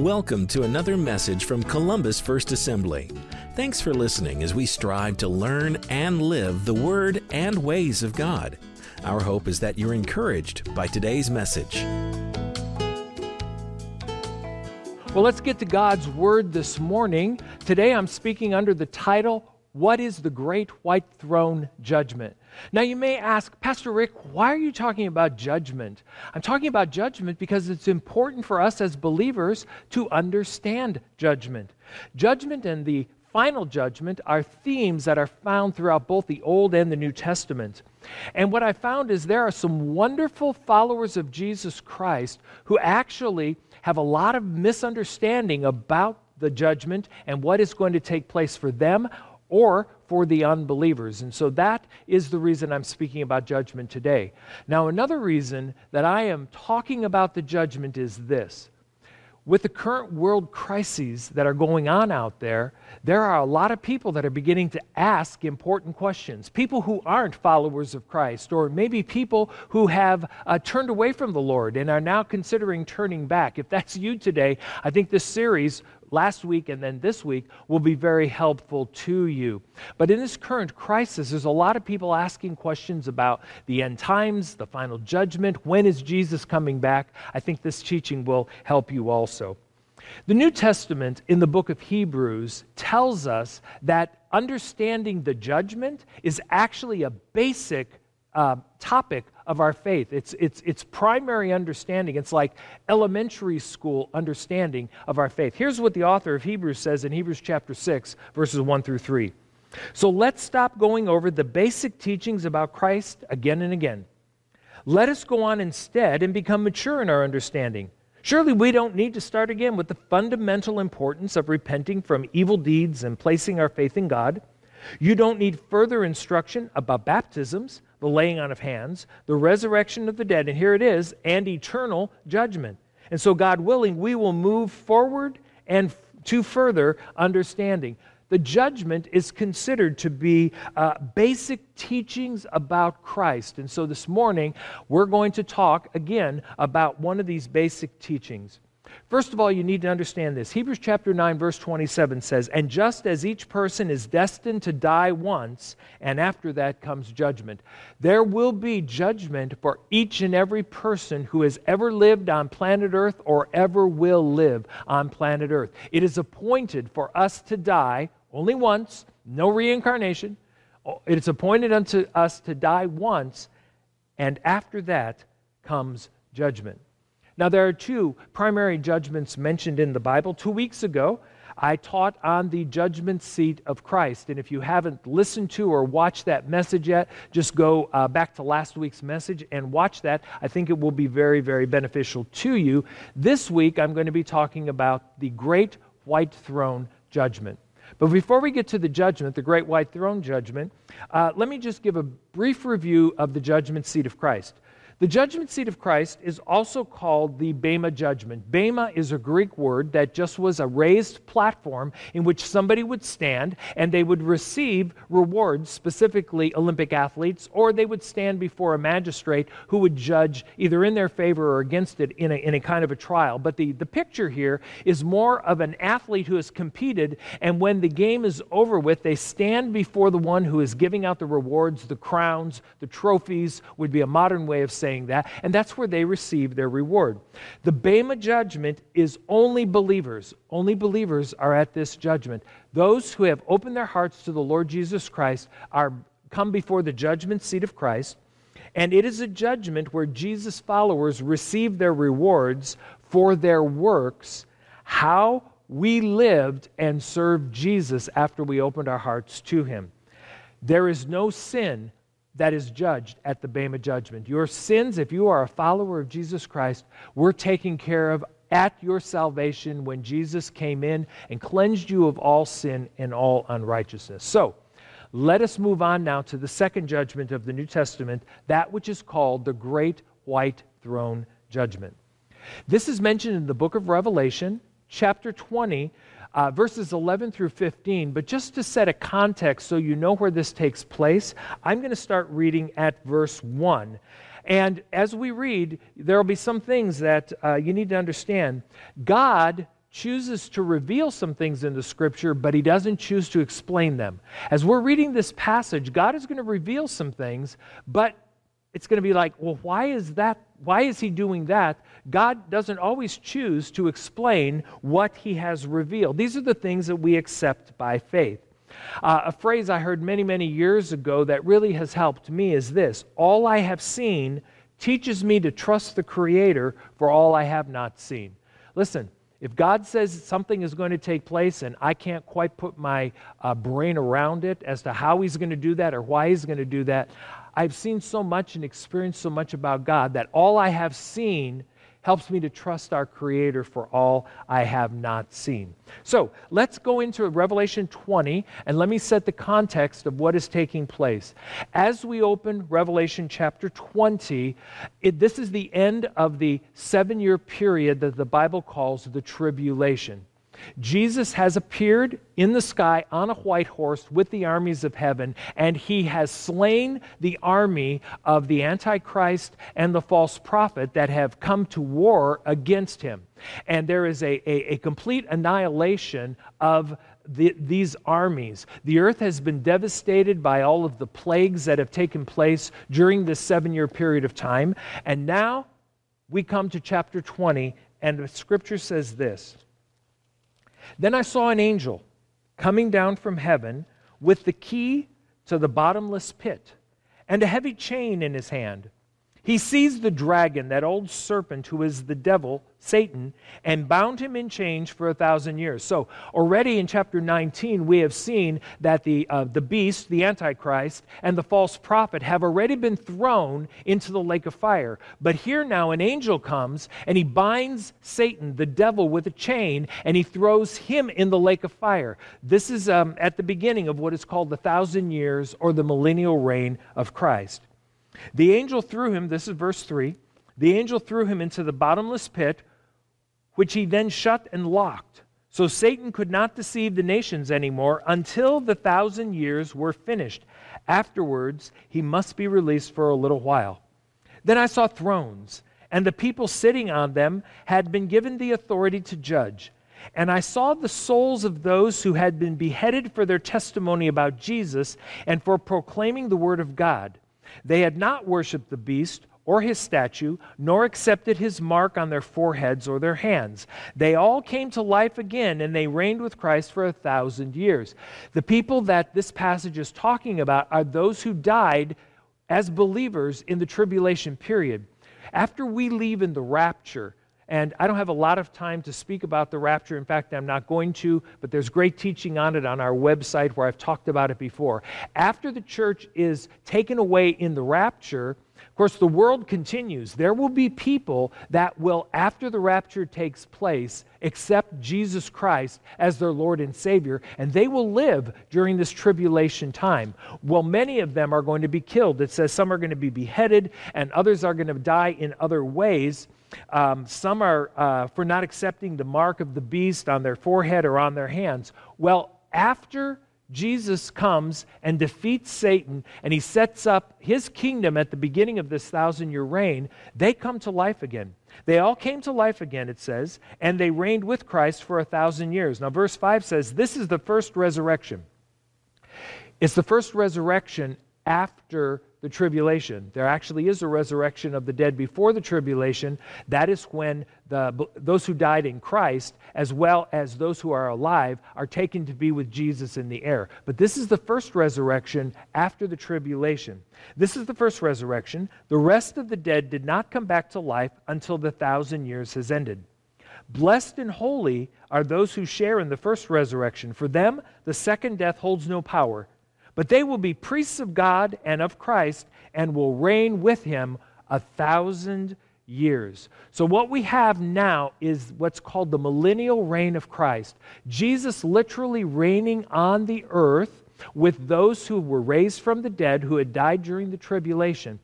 Welcome to another message from Columbus First Assembly. Thanks for listening as we strive to learn and live the Word and ways of God. Our hope is that you're encouraged by today's message. Well, let's get to God's Word this morning. Today I'm speaking under the title, What is the Great White Throne Judgment? Now, you may ask, Pastor Rick, why are you talking about judgment? I'm talking about judgment because it's important for us as believers to understand judgment. Judgment and the final judgment are themes that are found throughout both the Old and the New Testament. And what I found is there are some wonderful followers of Jesus Christ who actually have a lot of misunderstanding about the judgment and what is going to take place for them or for the unbelievers. And so that is the reason I'm speaking about judgment today. Now, another reason that I am talking about the judgment is this. With the current world crises that are going on out there, there are a lot of people that are beginning to ask important questions. People who aren't followers of Christ, or maybe people who have uh, turned away from the Lord and are now considering turning back. If that's you today, I think this series last week and then this week will be very helpful to you. But in this current crisis, there's a lot of people asking questions about the end times, the final judgment, when is Jesus coming back? I think this teaching will help you also. The New Testament in the book of Hebrews tells us that understanding the judgment is actually a basic uh, topic of our faith. It's, it's, it's primary understanding. It's like elementary school understanding of our faith. Here's what the author of Hebrews says in Hebrews chapter 6, verses 1 through 3. So let's stop going over the basic teachings about Christ again and again. Let us go on instead and become mature in our understanding. Surely we don't need to start again with the fundamental importance of repenting from evil deeds and placing our faith in God. You don't need further instruction about baptisms the laying on of hands, the resurrection of the dead, and here it is, and eternal judgment. And so, God willing, we will move forward and to further understanding. The judgment is considered to be uh, basic teachings about Christ. And so this morning, we're going to talk again about one of these basic teachings. First of all, you need to understand this. Hebrews chapter 9, verse 27 says, And just as each person is destined to die once, and after that comes judgment, there will be judgment for each and every person who has ever lived on planet Earth or ever will live on planet Earth. It is appointed for us to die only once, no reincarnation. It is appointed unto us to die once, and after that comes judgment. Now, there are two primary judgments mentioned in the Bible. Two weeks ago, I taught on the judgment seat of Christ. And if you haven't listened to or watched that message yet, just go uh, back to last week's message and watch that. I think it will be very, very beneficial to you. This week, I'm going to be talking about the great white throne judgment. But before we get to the judgment, the great white throne judgment, uh, let me just give a brief review of the judgment seat of Christ. The judgment seat of Christ is also called the Bema judgment. Bema is a Greek word that just was a raised platform in which somebody would stand and they would receive rewards, specifically Olympic athletes, or they would stand before a magistrate who would judge either in their favor or against it in a, in a kind of a trial. But the, the picture here is more of an athlete who has competed, and when the game is over with, they stand before the one who is giving out the rewards, the crowns, the trophies, would be a modern way of saying saying that, and that's where they receive their reward. The Bema judgment is only believers. Only believers are at this judgment. Those who have opened their hearts to the Lord Jesus Christ are come before the judgment seat of Christ, and it is a judgment where Jesus' followers receive their rewards for their works, how we lived and served Jesus after we opened our hearts to him. There is no sin that is judged at the Bema judgment. Your sins, if you are a follower of Jesus Christ, were taken care of at your salvation when Jesus came in and cleansed you of all sin and all unrighteousness. So, let us move on now to the second judgment of the New Testament, that which is called the Great White Throne Judgment. This is mentioned in the book of Revelation, chapter 20, uh, verses 11 through 15. But just to set a context so you know where this takes place, I'm going to start reading at verse 1. And as we read, there will be some things that uh, you need to understand. God chooses to reveal some things in the scripture, but he doesn't choose to explain them. As we're reading this passage, God is going to reveal some things, but it's going to be like, well, why is that? Why is he doing that? God doesn't always choose to explain what he has revealed. These are the things that we accept by faith. Uh, a phrase I heard many, many years ago that really has helped me is this All I have seen teaches me to trust the Creator for all I have not seen. Listen, if God says something is going to take place and I can't quite put my uh, brain around it as to how He's going to do that or why He's going to do that, I've seen so much and experienced so much about God that all I have seen helps me to trust our Creator for all I have not seen. So let's go into Revelation 20 and let me set the context of what is taking place. As we open Revelation chapter 20, it, this is the end of the seven year period that the Bible calls the tribulation. Jesus has appeared in the sky on a white horse with the armies of heaven, and he has slain the army of the Antichrist and the false prophet that have come to war against him. And there is a, a, a complete annihilation of the, these armies. The earth has been devastated by all of the plagues that have taken place during this seven year period of time. And now we come to chapter 20, and the scripture says this. Then I saw an angel coming down from heaven with the key to the bottomless pit and a heavy chain in his hand. He seized the dragon, that old serpent who is the devil, Satan, and bound him in chains for a thousand years. So, already in chapter 19, we have seen that the, uh, the beast, the Antichrist, and the false prophet have already been thrown into the lake of fire. But here now, an angel comes and he binds Satan, the devil, with a chain, and he throws him in the lake of fire. This is um, at the beginning of what is called the thousand years or the millennial reign of Christ. The angel threw him, this is verse 3, the angel threw him into the bottomless pit, which he then shut and locked. So Satan could not deceive the nations anymore until the thousand years were finished. Afterwards, he must be released for a little while. Then I saw thrones, and the people sitting on them had been given the authority to judge. And I saw the souls of those who had been beheaded for their testimony about Jesus and for proclaiming the word of God. They had not worshiped the beast or his statue, nor accepted his mark on their foreheads or their hands. They all came to life again, and they reigned with Christ for a thousand years. The people that this passage is talking about are those who died as believers in the tribulation period. After we leave in the rapture, and I don't have a lot of time to speak about the rapture. In fact, I'm not going to, but there's great teaching on it on our website where I've talked about it before. After the church is taken away in the rapture, of course, the world continues. There will be people that will, after the rapture takes place, accept Jesus Christ as their Lord and Savior, and they will live during this tribulation time. Well, many of them are going to be killed. It says some are going to be beheaded, and others are going to die in other ways. Um, some are uh, for not accepting the mark of the beast on their forehead or on their hands. Well, after Jesus comes and defeats Satan and he sets up his kingdom at the beginning of this thousand year reign, they come to life again. They all came to life again, it says, and they reigned with Christ for a thousand years. Now, verse 5 says, This is the first resurrection. It's the first resurrection after the tribulation. There actually is a resurrection of the dead before the tribulation. That is when the, those who died in Christ, as well as those who are alive, are taken to be with Jesus in the air. But this is the first resurrection after the tribulation. This is the first resurrection. The rest of the dead did not come back to life until the thousand years has ended. Blessed and holy are those who share in the first resurrection. For them, the second death holds no power but they will be priests of God and of Christ and will reign with him a thousand years. So, what we have now is what's called the millennial reign of Christ. Jesus literally reigning on the earth with those who were raised from the dead who had died during the tribulation.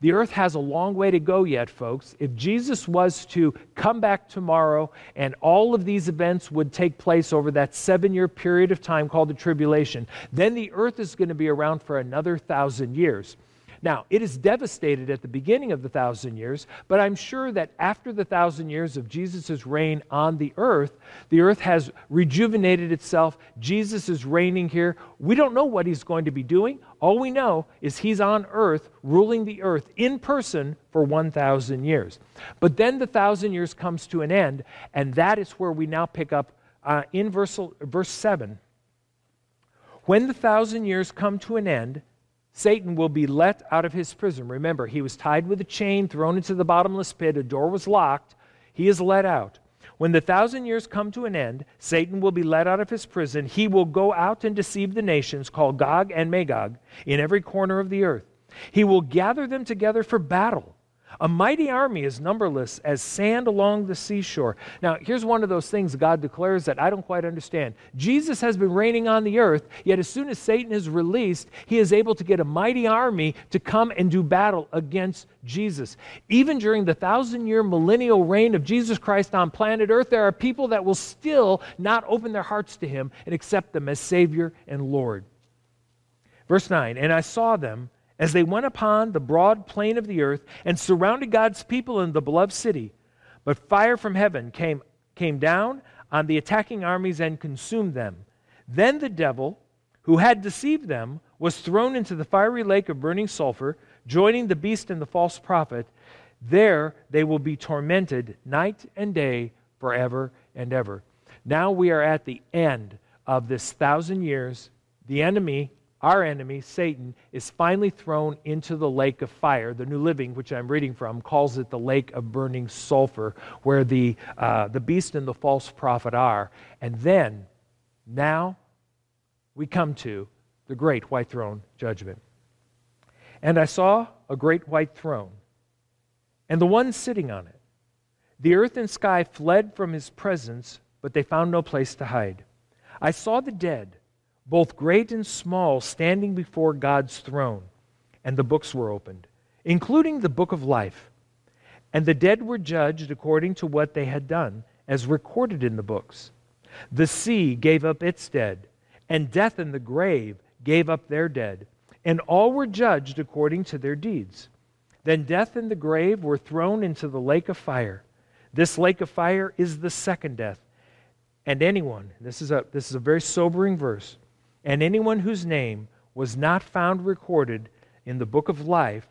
The earth has a long way to go yet, folks. If Jesus was to come back tomorrow and all of these events would take place over that seven year period of time called the tribulation, then the earth is going to be around for another thousand years. Now, it is devastated at the beginning of the thousand years, but I'm sure that after the thousand years of Jesus' reign on the earth, the earth has rejuvenated itself. Jesus is reigning here. We don't know what he's going to be doing. All we know is he's on earth, ruling the earth in person for 1,000 years. But then the thousand years comes to an end, and that is where we now pick up uh, in verse, verse 7. When the thousand years come to an end, Satan will be let out of his prison. Remember, he was tied with a chain, thrown into the bottomless pit, a door was locked. He is let out. When the thousand years come to an end, Satan will be let out of his prison. He will go out and deceive the nations, called Gog and Magog, in every corner of the earth. He will gather them together for battle. A mighty army is numberless as sand along the seashore. Now, here's one of those things God declares that I don't quite understand. Jesus has been reigning on the earth, yet as soon as Satan is released, he is able to get a mighty army to come and do battle against Jesus. Even during the thousand year millennial reign of Jesus Christ on planet earth, there are people that will still not open their hearts to him and accept them as Savior and Lord. Verse 9 And I saw them as they went upon the broad plain of the earth and surrounded God's people in the beloved city. But fire from heaven came, came down on the attacking armies and consumed them. Then the devil, who had deceived them, was thrown into the fiery lake of burning sulfur, joining the beast and the false prophet. There they will be tormented night and day forever and ever. Now we are at the end of this thousand years. The enemy our enemy, Satan, is finally thrown into the lake of fire. The New Living, which I'm reading from, calls it the lake of burning sulfur, where the, uh, the beast and the false prophet are. And then, now, we come to the great white throne judgment. And I saw a great white throne, and the one sitting on it. The earth and sky fled from his presence, but they found no place to hide. I saw the dead both great and small, standing before God's throne. And the books were opened, including the book of life. And the dead were judged according to what they had done, as recorded in the books. The sea gave up its dead, and death and the grave gave up their dead, and all were judged according to their deeds. Then death and the grave were thrown into the lake of fire. This lake of fire is the second death. And anyone, this is a, this is a very sobering verse, and anyone whose name was not found recorded in the book of life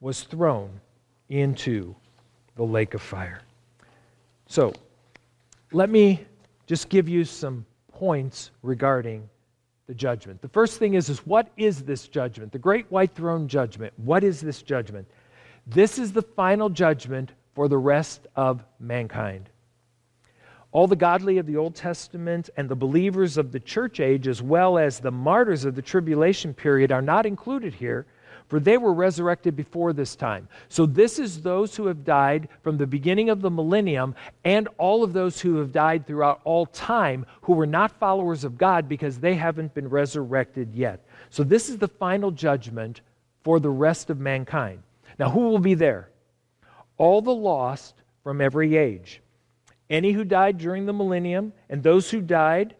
was thrown into the lake of fire. So, let me just give you some points regarding the judgment. The first thing is, is what is this judgment? The great white throne judgment. What is this judgment? This is the final judgment for the rest of mankind. All the godly of the Old Testament and the believers of the church age, as well as the martyrs of the tribulation period, are not included here, for they were resurrected before this time. So, this is those who have died from the beginning of the millennium and all of those who have died throughout all time who were not followers of God because they haven't been resurrected yet. So, this is the final judgment for the rest of mankind. Now, who will be there? All the lost from every age any who died during the millennium, and those who died,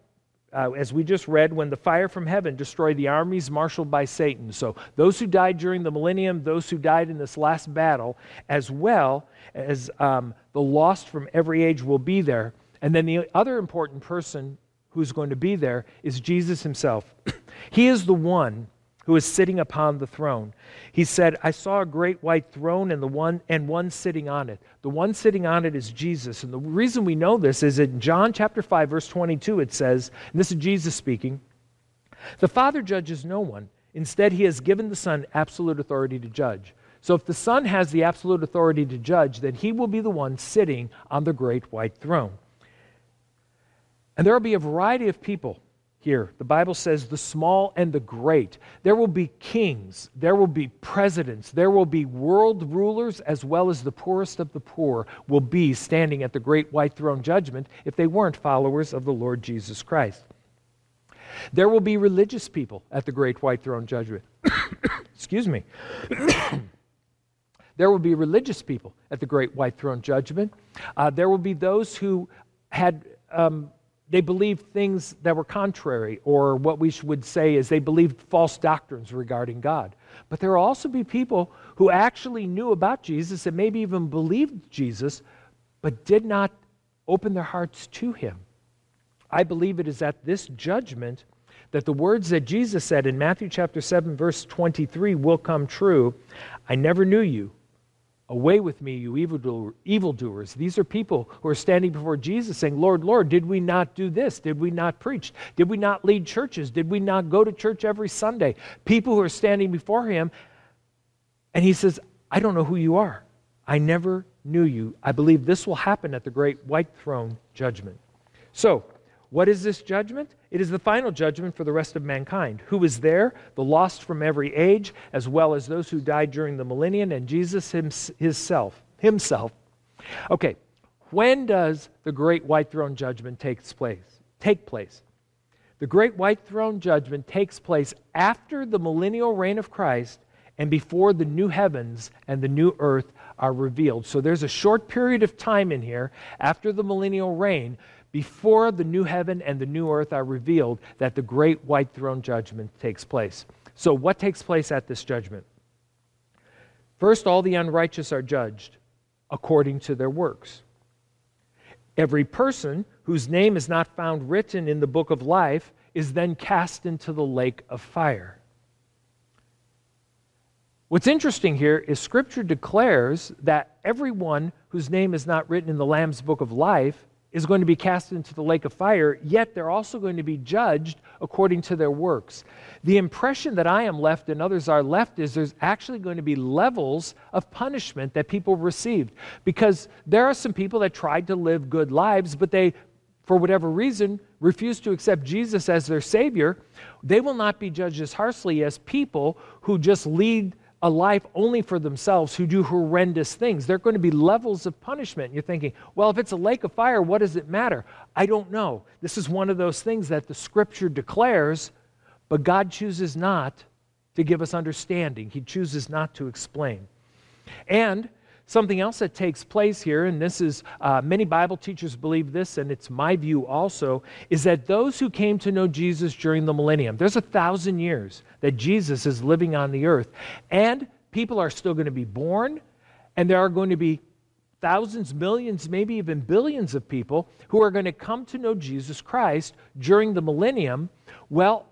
uh, as we just read, when the fire from heaven destroyed the armies marshaled by Satan. So, those who died during the millennium, those who died in this last battle, as well as um, the lost from every age will be there. And then the other important person who's going to be there is Jesus himself. he is the one who is sitting upon the throne. He said, I saw a great white throne and the one and one sitting on it. The one sitting on it is Jesus. And the reason we know this is in John chapter 5 verse 22 it says, and this is Jesus speaking, the Father judges no one. Instead, he has given the Son absolute authority to judge. So if the Son has the absolute authority to judge, then he will be the one sitting on the great white throne. And there will be a variety of people here. The Bible says the small and the great. There will be kings, there will be presidents, there will be world rulers, as well as the poorest of the poor will be standing at the great white throne judgment if they weren't followers of the Lord Jesus Christ. There will be religious people at the great white throne judgment. Excuse me. there will be religious people at the great white throne judgment. Uh, there will be those who had um, they believed things that were contrary, or what we would say is they believed false doctrines regarding God. But there will also be people who actually knew about Jesus and maybe even believed Jesus, but did not open their hearts to him. I believe it is at this judgment that the words that Jesus said in Matthew chapter 7 verse 23 will come true. I never knew you. Away with me, you evildoers. These are people who are standing before Jesus saying, Lord, Lord, did we not do this? Did we not preach? Did we not lead churches? Did we not go to church every Sunday? People who are standing before him. And he says, I don't know who you are. I never knew you. I believe this will happen at the great white throne judgment. So, what is this judgment? It is the final judgment for the rest of mankind. Who is there? The lost from every age, as well as those who died during the millennium, and Jesus himself. Himself. Okay, when does the great white throne judgment takes place? Take place. The great white throne judgment takes place after the millennial reign of Christ and before the new heavens and the new earth are revealed. So there's a short period of time in here after the millennial reign before the new heaven and the new earth are revealed that the great white throne judgment takes place. So, what takes place at this judgment? First, all the unrighteous are judged according to their works. Every person whose name is not found written in the book of life is then cast into the lake of fire. What's interesting here is Scripture declares that everyone whose name is not written in the Lamb's book of life is going to be cast into the lake of fire, yet they're also going to be judged according to their works. The impression that I am left and others are left is there's actually going to be levels of punishment that people received because there are some people that tried to live good lives, but they, for whatever reason, refused to accept Jesus as their Savior. They will not be judged as harshly as people who just lead a life only for themselves who do horrendous things. There are going to be levels of punishment. You're thinking, well, if it's a lake of fire, what does it matter? I don't know. This is one of those things that the scripture declares, but God chooses not to give us understanding, He chooses not to explain. And Something else that takes place here, and this is uh, many Bible teachers believe this, and it's my view also, is that those who came to know Jesus during the millennium, there's a thousand years that Jesus is living on the earth, and people are still going to be born, and there are going to be thousands, millions, maybe even billions of people who are going to come to know Jesus Christ during the millennium. Well,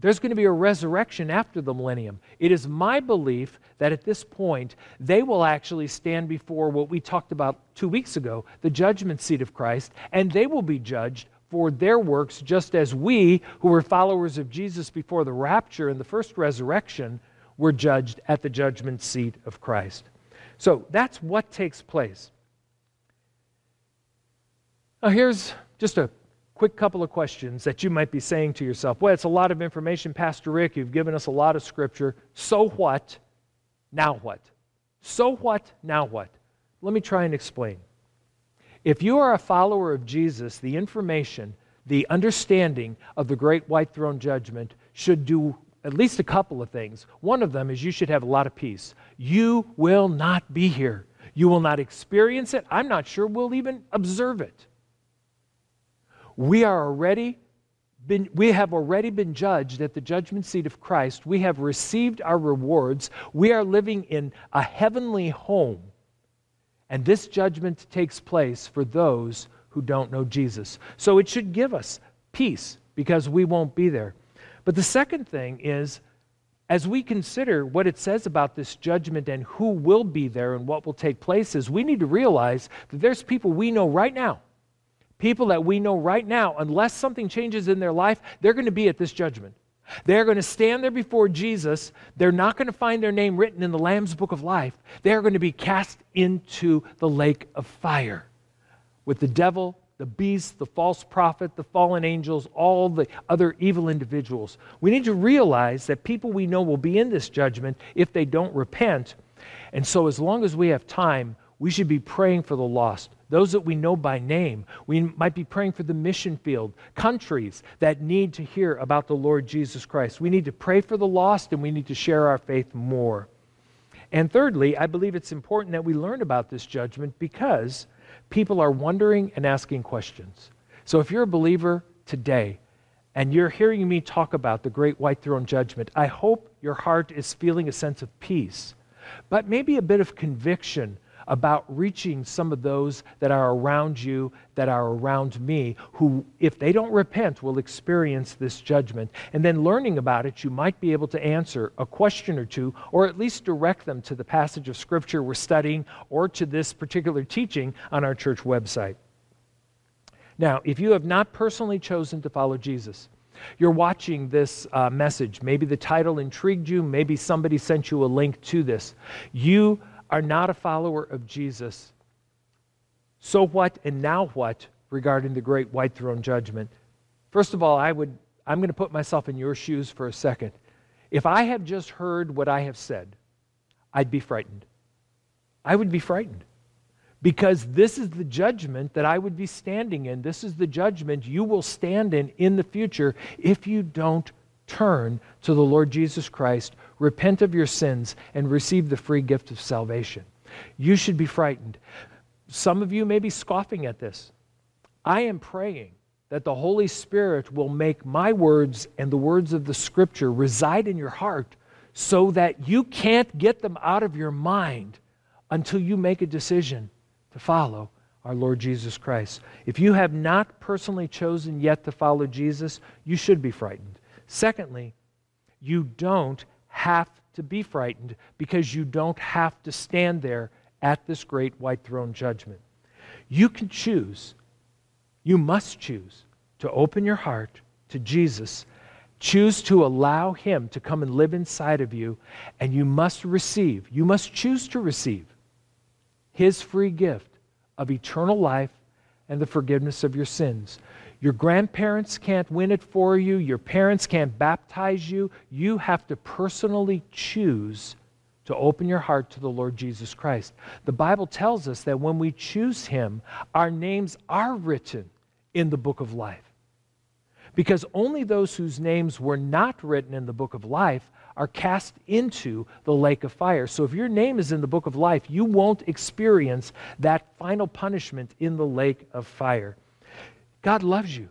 there's going to be a resurrection after the millennium. It is my belief that at this point, they will actually stand before what we talked about two weeks ago the judgment seat of Christ, and they will be judged for their works, just as we, who were followers of Jesus before the rapture and the first resurrection, were judged at the judgment seat of Christ. So that's what takes place. Now, here's just a quick couple of questions that you might be saying to yourself. Well, it's a lot of information, Pastor Rick. You've given us a lot of scripture. So what? Now what? So what? Now what? Let me try and explain. If you are a follower of Jesus, the information, the understanding of the great white throne judgment should do at least a couple of things. One of them is you should have a lot of peace. You will not be here. You will not experience it. I'm not sure we'll even observe it we are already been, we have already been judged at the judgment seat of Christ. We have received our rewards. We are living in a heavenly home. And this judgment takes place for those who don't know Jesus. So it should give us peace because we won't be there. But the second thing is, as we consider what it says about this judgment and who will be there and what will take place, is we need to realize that there's people we know right now People that we know right now, unless something changes in their life, they're going to be at this judgment. They're going to stand there before Jesus. They're not going to find their name written in the Lamb's book of life. They're going to be cast into the lake of fire with the devil, the beast, the false prophet, the fallen angels, all the other evil individuals. We need to realize that people we know will be in this judgment if they don't repent. And so, as long as we have time, we should be praying for the lost, those that we know by name. We might be praying for the mission field, countries that need to hear about the Lord Jesus Christ. We need to pray for the lost and we need to share our faith more. And thirdly, I believe it's important that we learn about this judgment because people are wondering and asking questions. So if you're a believer today and you're hearing me talk about the great white throne judgment, I hope your heart is feeling a sense of peace, but maybe a bit of conviction about reaching some of those that are around you, that are around me, who, if they don't repent, will experience this judgment. And then learning about it, you might be able to answer a question or two, or at least direct them to the passage of Scripture we're studying or to this particular teaching on our church website. Now, if you have not personally chosen to follow Jesus, you're watching this uh, message. Maybe the title intrigued you. Maybe somebody sent you a link to this. You are not a follower of Jesus. So what and now what regarding the great white throne judgment? First of all, I would I'm going to put myself in your shoes for a second. If I have just heard what I have said, I'd be frightened. I would be frightened because this is the judgment that I would be standing in. This is the judgment you will stand in in the future if you don't turn to the Lord Jesus Christ, repent of your sins, and receive the free gift of salvation. You should be frightened. Some of you may be scoffing at this. I am praying that the Holy Spirit will make my words and the words of the Scripture reside in your heart so that you can't get them out of your mind until you make a decision to follow our Lord Jesus Christ. If you have not personally chosen yet to follow Jesus, you should be frightened. Secondly, you don't have to be frightened because you don't have to stand there at this great white throne judgment. You can choose, you must choose to open your heart to Jesus. Choose to allow Him to come and live inside of you, and you must receive, you must choose to receive his free gift of eternal life and the forgiveness of your sins. Your grandparents can't win it for you, your parents can't baptize you. You have to personally choose to open your heart to the Lord Jesus Christ. The Bible tells us that when we choose Him, our names are written in the book of life. Because only those whose names were not written in the book of life are cast into the lake of fire. So if your name is in the book of life, you won't experience that final punishment in the lake of fire. God loves you.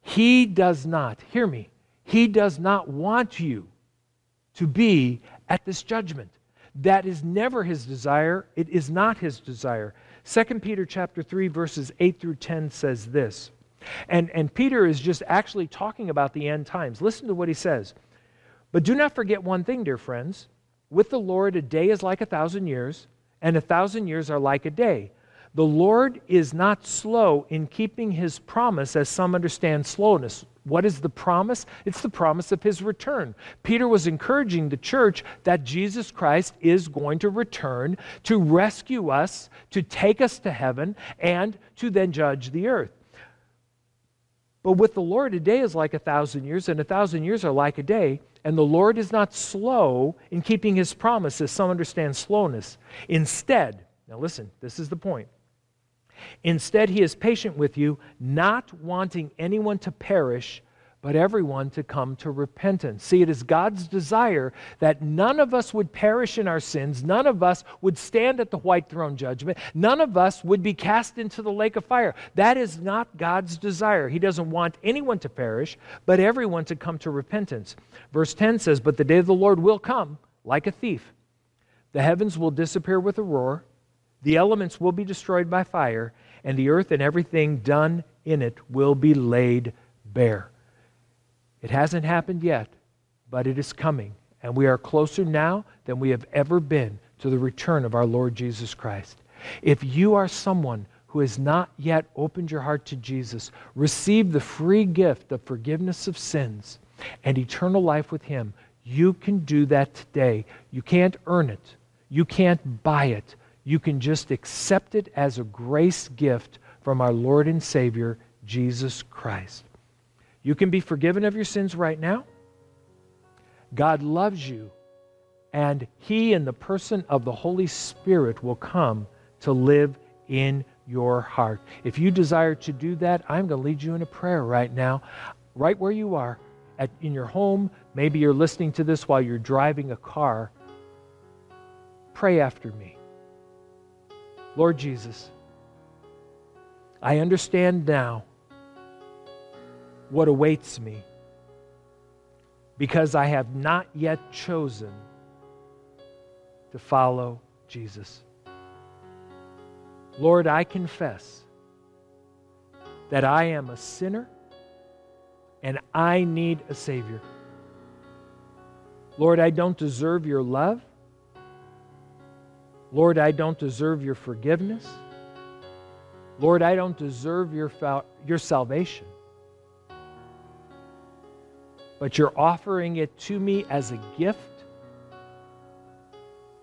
He does not, hear me, He does not want you to be at this judgment. That is never His desire. It is not His desire. 2 Peter chapter 3 verses 8 through 10 says this. And, and Peter is just actually talking about the end times. Listen to what he says. But do not forget one thing, dear friends. With the Lord, a day is like a thousand years, and a thousand years are like a day. The Lord is not slow in keeping his promise, as some understand slowness. What is the promise? It's the promise of his return. Peter was encouraging the church that Jesus Christ is going to return to rescue us, to take us to heaven, and to then judge the earth. But with the Lord, a day is like a thousand years, and a thousand years are like a day. And the Lord is not slow in keeping his promise, as Some understand slowness. Instead, now listen, this is the point. Instead, he is patient with you, not wanting anyone to perish, but everyone to come to repentance. See, it is God's desire that none of us would perish in our sins, none of us would stand at the white throne judgment, none of us would be cast into the lake of fire. That is not God's desire. He doesn't want anyone to perish, but everyone to come to repentance. Verse 10 says, But the day of the Lord will come like a thief. The heavens will disappear with a roar, the elements will be destroyed by fire, and the earth and everything done in it will be laid bare. It hasn't happened yet, but it is coming. And we are closer now than we have ever been to the return of our Lord Jesus Christ. If you are someone who has not yet opened your heart to Jesus, receive the free gift of forgiveness of sins and eternal life with Him. You can do that today. You can't earn it, you can't buy it. You can just accept it as a grace gift from our Lord and Savior, Jesus Christ. You can be forgiven of your sins right now. God loves you, and He, in the person of the Holy Spirit, will come to live in your heart. If you desire to do that, I'm going to lead you in a prayer right now, right where you are, at, in your home. Maybe you're listening to this while you're driving a car. Pray after me. Lord Jesus, I understand now what awaits me because I have not yet chosen to follow Jesus. Lord, I confess that I am a sinner and I need a Savior. Lord, I don't deserve your love. Lord, I don't deserve your forgiveness. Lord, I don't deserve your, your salvation. But you're offering it to me as a gift.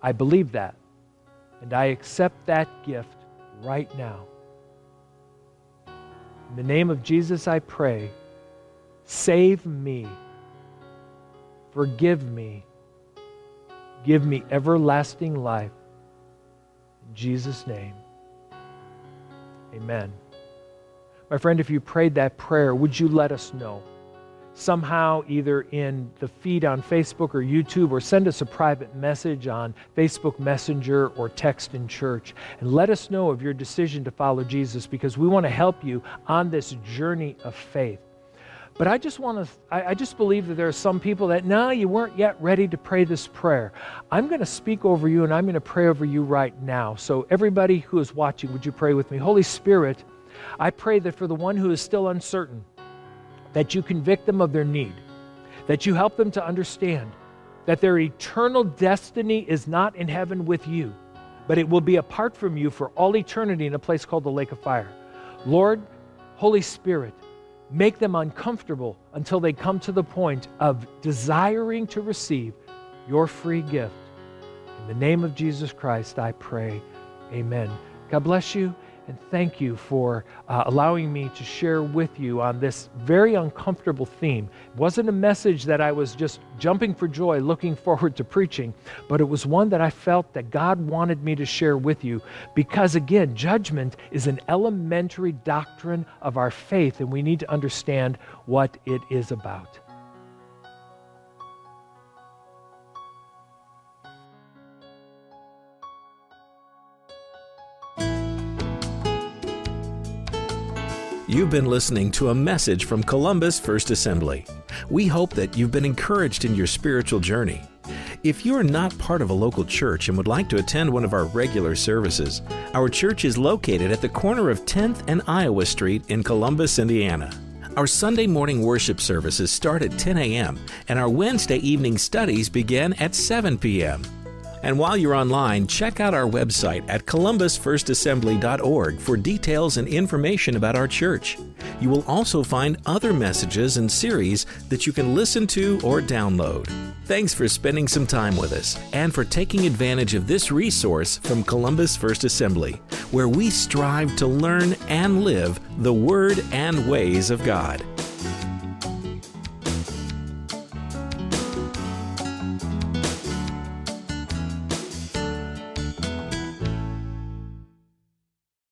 I believe that. And I accept that gift right now. In the name of Jesus, I pray. Save me. Forgive me. Give me everlasting life. Jesus' name, amen. My friend, if you prayed that prayer, would you let us know? somehow either in the feed on Facebook or YouTube or send us a private message on Facebook Messenger or text in church and let us know of your decision to follow Jesus because we want to help you on this journey of faith. But I just want to, I, I, just believe that there are some people that, no, you weren't yet ready to pray this prayer. I'm going to speak over you and I'm going to pray over you right now. So, everybody who is watching, would you pray with me? Holy Spirit, I pray that for the one who is still uncertain, that you convict them of their need, that you help them to understand that their eternal destiny is not in heaven with you, but it will be apart from you for all eternity in a place called the lake of fire. Lord, Holy Spirit, make them uncomfortable until they come to the point of desiring to receive your free gift. In the name of Jesus Christ, I pray. Amen. God bless you and thank you for uh, allowing me to share with you on this very uncomfortable theme. It wasn't a message that I was just jumping for joy, looking forward to preaching, but it was one that I felt that God wanted me to share with you because, again, judgment is an elementary doctrine of our faith, and we need to understand what it is about. You've been listening to a message from Columbus First Assembly. We hope that you've been encouraged in your spiritual journey. If you're not part of a local church and would like to attend one of our regular services, our church is located at the corner of 10th and Iowa Street in Columbus, Indiana. Our Sunday morning worship services start at 10 a.m., and our Wednesday evening studies begin at 7 p.m. And while you're online, check out our website at columbusfirstassembly.org for details and information about our church. You will also find other messages and series that you can listen to or download. Thanks for spending some time with us and for taking advantage of this resource from Columbus First Assembly, where we strive to learn and live the Word and ways of God.